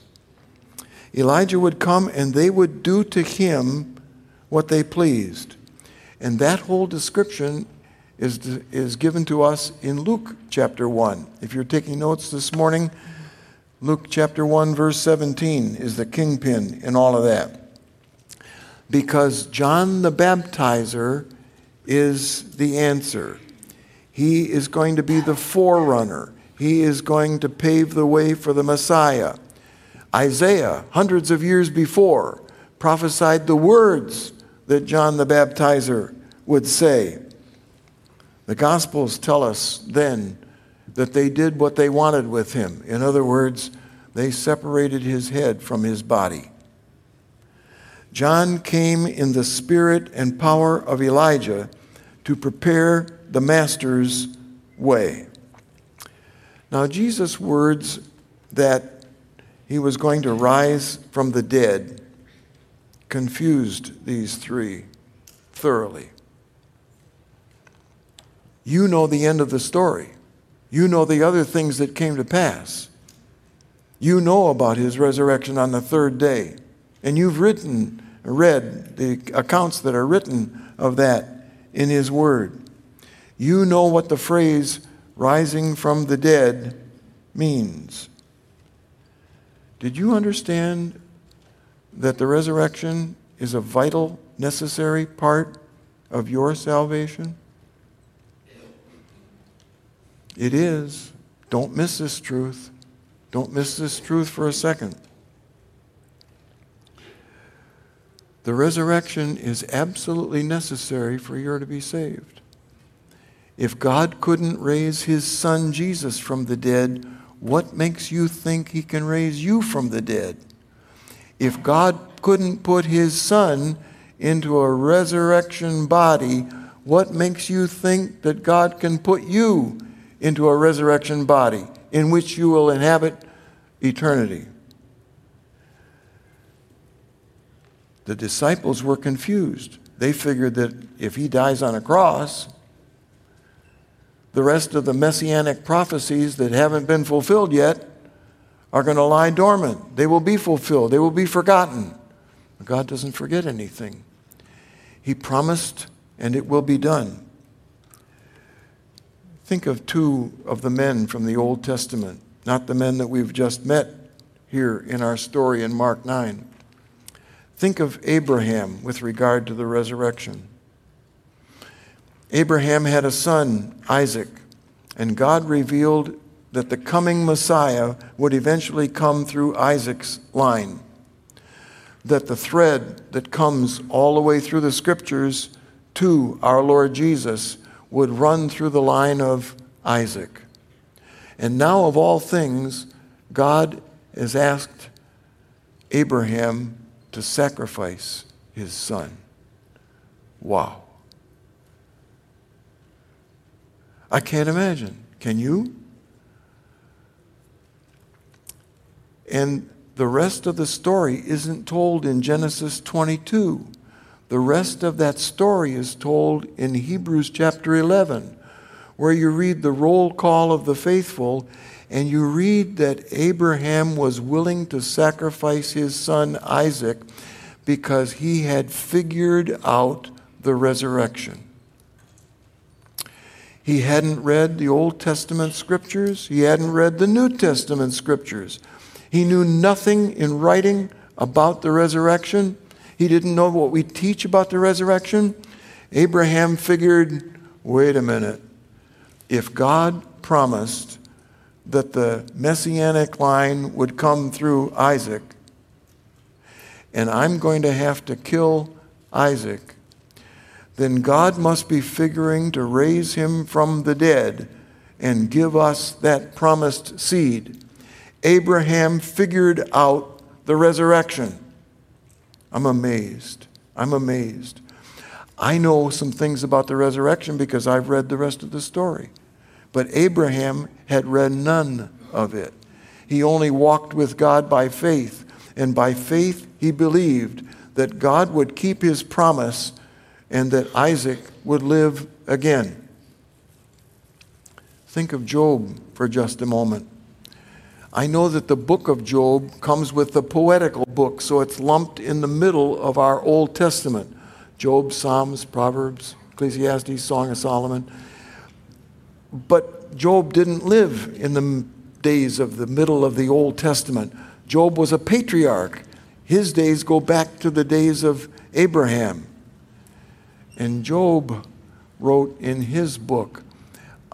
Elijah would come and they would do to him what they pleased. And that whole description is, is given to us in Luke chapter 1. If you're taking notes this morning, Luke chapter 1, verse 17 is the kingpin in all of that. Because John the Baptizer is the answer. He is going to be the forerunner. He is going to pave the way for the Messiah. Isaiah, hundreds of years before, prophesied the words that John the Baptizer would say. The Gospels tell us then that they did what they wanted with him. In other words, they separated his head from his body. John came in the spirit and power of Elijah to prepare the Master's way. Now, Jesus' words that he was going to rise from the dead confused these three thoroughly. You know the end of the story. You know the other things that came to pass. You know about his resurrection on the third day. And you've written, read the accounts that are written of that in his word. You know what the phrase rising from the dead means. Did you understand that the resurrection is a vital, necessary part of your salvation? It is. Don't miss this truth. Don't miss this truth for a second. The resurrection is absolutely necessary for you to be saved. If God couldn't raise his son Jesus from the dead, what makes you think he can raise you from the dead? If God couldn't put his son into a resurrection body, what makes you think that God can put you into a resurrection body in which you will inhabit eternity. The disciples were confused. They figured that if he dies on a cross, the rest of the messianic prophecies that haven't been fulfilled yet are going to lie dormant. They will be fulfilled, they will be forgotten. But God doesn't forget anything. He promised, and it will be done. Think of two of the men from the Old Testament, not the men that we've just met here in our story in Mark 9. Think of Abraham with regard to the resurrection. Abraham had a son, Isaac, and God revealed that the coming Messiah would eventually come through Isaac's line. That the thread that comes all the way through the scriptures to our Lord Jesus would run through the line of Isaac. And now, of all things, God has asked Abraham to sacrifice his son. Wow. I can't imagine. Can you? And the rest of the story isn't told in Genesis 22. The rest of that story is told in Hebrews chapter 11, where you read the roll call of the faithful and you read that Abraham was willing to sacrifice his son Isaac because he had figured out the resurrection. He hadn't read the Old Testament scriptures, he hadn't read the New Testament scriptures. He knew nothing in writing about the resurrection. He didn't know what we teach about the resurrection. Abraham figured wait a minute. If God promised that the messianic line would come through Isaac, and I'm going to have to kill Isaac, then God must be figuring to raise him from the dead and give us that promised seed. Abraham figured out the resurrection. I'm amazed. I'm amazed. I know some things about the resurrection because I've read the rest of the story. But Abraham had read none of it. He only walked with God by faith, and by faith he believed that God would keep his promise and that Isaac would live again. Think of Job for just a moment. I know that the book of Job comes with the poetical book, so it's lumped in the middle of our Old Testament Job, Psalms, Proverbs, Ecclesiastes, Song of Solomon. But Job didn't live in the days of the middle of the Old Testament. Job was a patriarch. His days go back to the days of Abraham. And Job wrote in his book,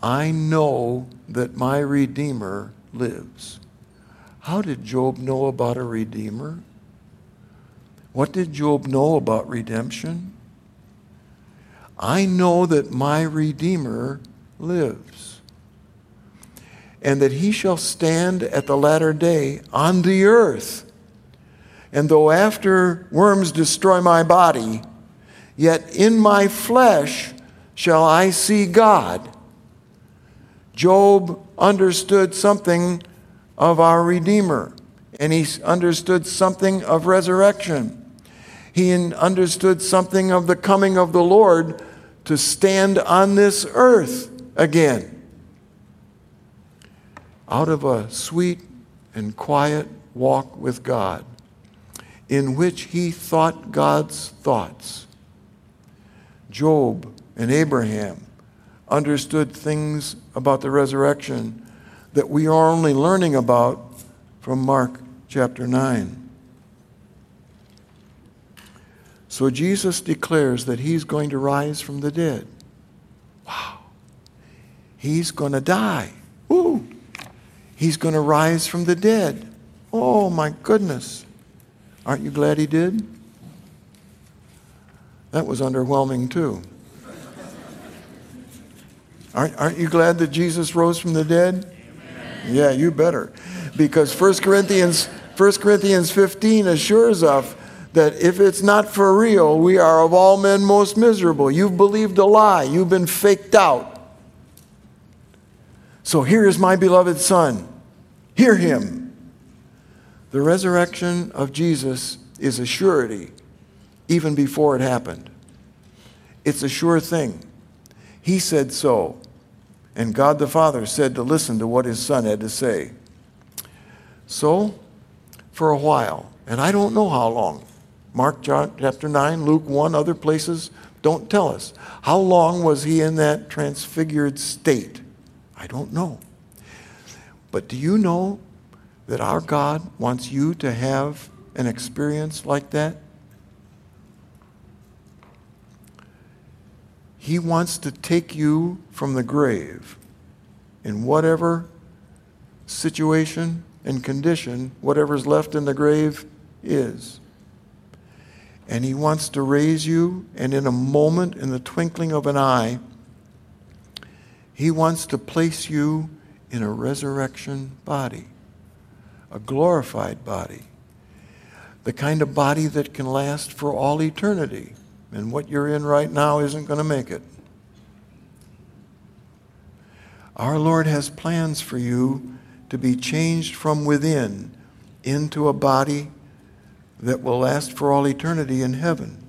I know that my Redeemer lives. How did Job know about a Redeemer? What did Job know about redemption? I know that my Redeemer lives, and that he shall stand at the latter day on the earth. And though after worms destroy my body, yet in my flesh shall I see God. Job understood something of our Redeemer, and he understood something of resurrection. He understood something of the coming of the Lord to stand on this earth again. Out of a sweet and quiet walk with God, in which he thought God's thoughts. Job and Abraham understood things about the resurrection that we are only learning about from Mark chapter 9. So Jesus declares that he's going to rise from the dead. Wow. He's going to die. Ooh. He's going to rise from the dead. Oh, my goodness. Aren't you glad he did? That was underwhelming, too. Aren't, aren't you glad that Jesus rose from the dead? Yeah, you better. Because 1 Corinthians, 1 Corinthians 15 assures us that if it's not for real, we are of all men most miserable. You've believed a lie, you've been faked out. So here is my beloved Son. Hear him. The resurrection of Jesus is a surety even before it happened. It's a sure thing. He said so. And God the Father said to listen to what his Son had to say. So, for a while, and I don't know how long, Mark chapter 9, Luke 1, other places don't tell us. How long was he in that transfigured state? I don't know. But do you know that our God wants you to have an experience like that? He wants to take you from the grave in whatever situation and condition, whatever's left in the grave is. And He wants to raise you, and in a moment, in the twinkling of an eye, He wants to place you in a resurrection body, a glorified body, the kind of body that can last for all eternity. And what you're in right now isn't going to make it. Our Lord has plans for you to be changed from within into a body that will last for all eternity in heaven.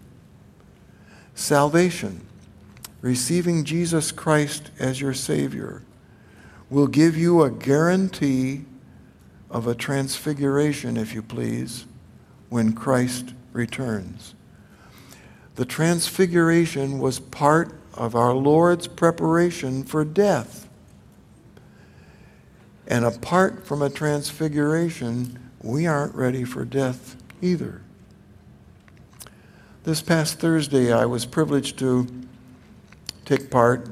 salvation, receiving Jesus Christ as your Savior, will give you a guarantee of a transfiguration, if you please, when Christ returns. The transfiguration was part of our Lord's preparation for death. And apart from a transfiguration, we aren't ready for death either. This past Thursday, I was privileged to take part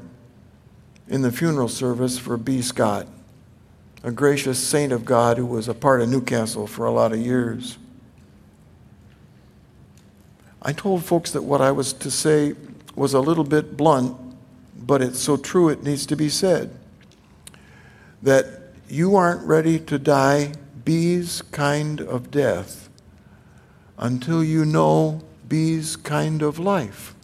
in the funeral service for B. Scott, a gracious saint of God who was a part of Newcastle for a lot of years. I told folks that what I was to say was a little bit blunt, but it's so true it needs to be said. That you aren't ready to die B's kind of death until you know B's kind of life.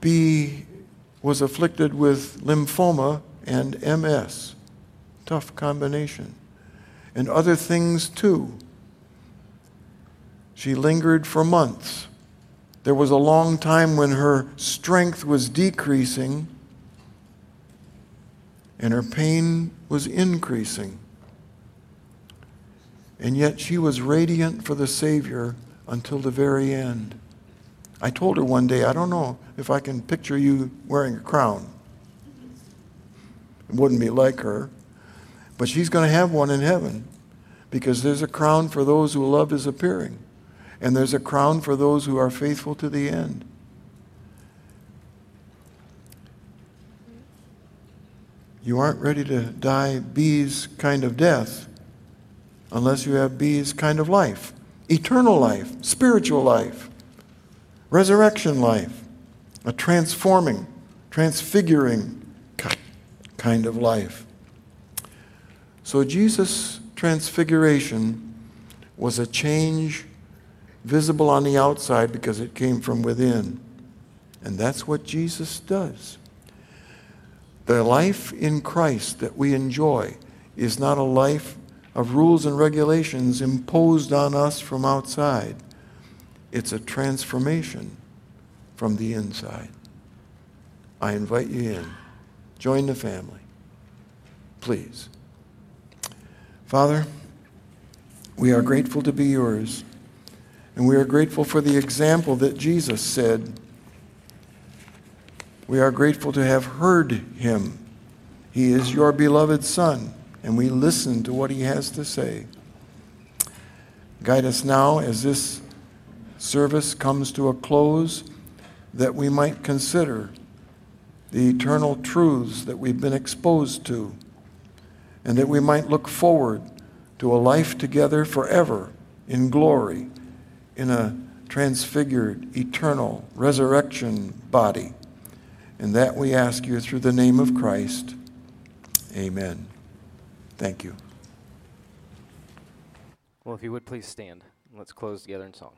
B was afflicted with lymphoma and MS. Tough combination. And other things too. She lingered for months. There was a long time when her strength was decreasing and her pain was increasing. And yet she was radiant for the Savior until the very end. I told her one day, I don't know if I can picture you wearing a crown. It wouldn't be like her. But she's going to have one in heaven because there's a crown for those who love his appearing, and there's a crown for those who are faithful to the end. You aren't ready to die B's kind of death unless you have B's kind of life eternal life, spiritual life, resurrection life, a transforming, transfiguring kind of life. So Jesus' transfiguration was a change visible on the outside because it came from within. And that's what Jesus does. The life in Christ that we enjoy is not a life of rules and regulations imposed on us from outside. It's a transformation from the inside. I invite you in. Join the family. Please. Father, we are grateful to be yours. And we are grateful for the example that Jesus said. We are grateful to have heard him. He is your beloved Son, and we listen to what he has to say. Guide us now as this service comes to a close that we might consider the eternal truths that we've been exposed to, and that we might look forward to a life together forever in glory, in a transfigured, eternal resurrection body. And that we ask you through the name of Christ. Amen. Thank you. Well, if you would please stand, let's close together in song.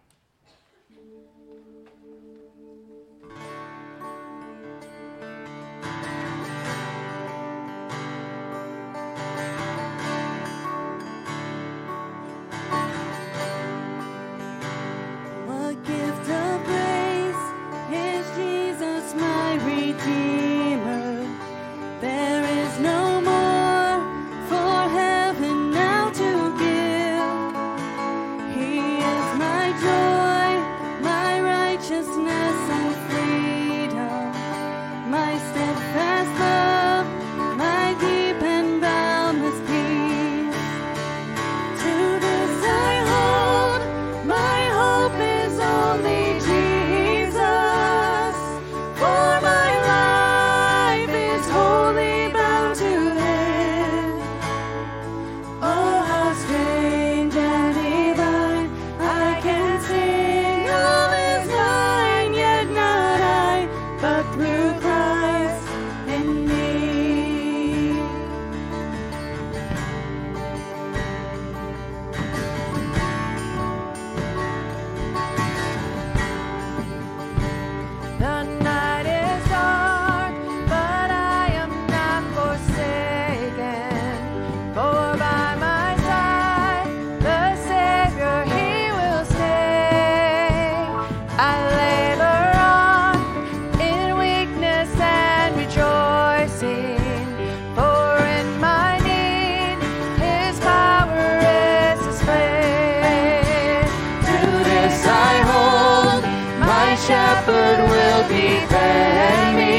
Shepherd will defend me.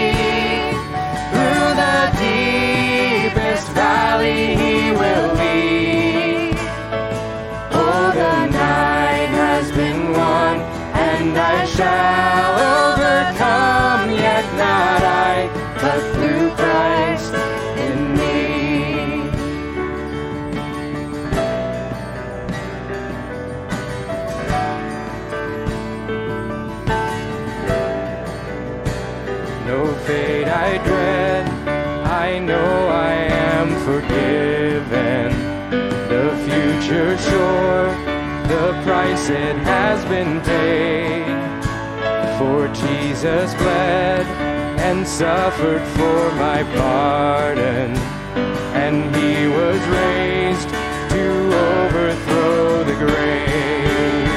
Through the deepest valley he will lead. Oh, the night has been won, and I shall it has been paid. For Jesus bled and suffered for my pardon, and he was raised to overthrow the grave.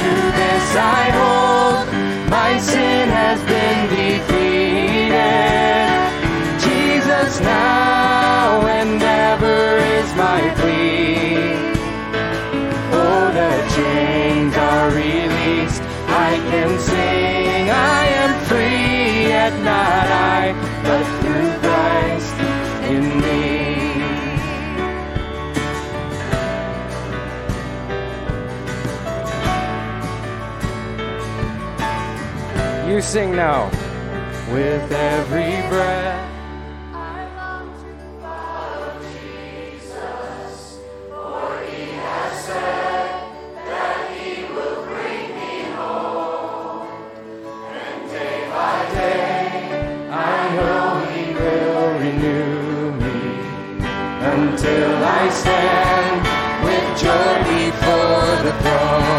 To this I hold, my sin has been defeated. Jesus now Can sing, I am free, yet not I, but through Christ in me. You sing now. With every breath. I stand with joy before the throne.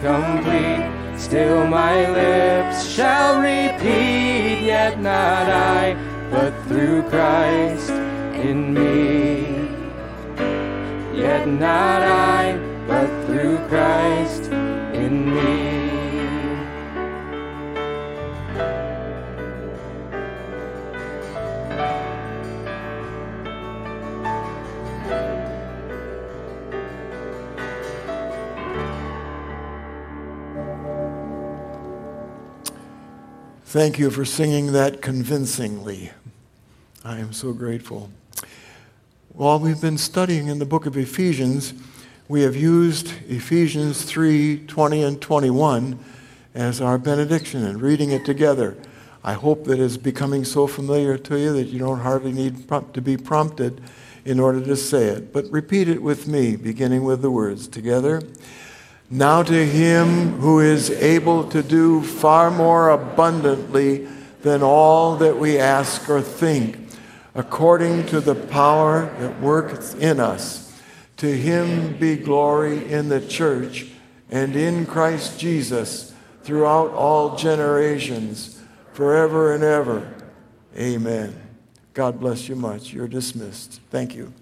Complete, still my lips shall repeat, yet not I, but through Christ in me. Yet not I, but through Christ in me. Thank you for singing that convincingly. I am so grateful. While we've been studying in the book of Ephesians, we have used Ephesians 3 20 and 21 as our benediction and reading it together. I hope that it's becoming so familiar to you that you don't hardly need to be prompted in order to say it. But repeat it with me, beginning with the words together. Now to him who is able to do far more abundantly than all that we ask or think, according to the power that works in us. To him be glory in the church and in Christ Jesus throughout all generations, forever and ever. Amen. God bless you much. You're dismissed. Thank you.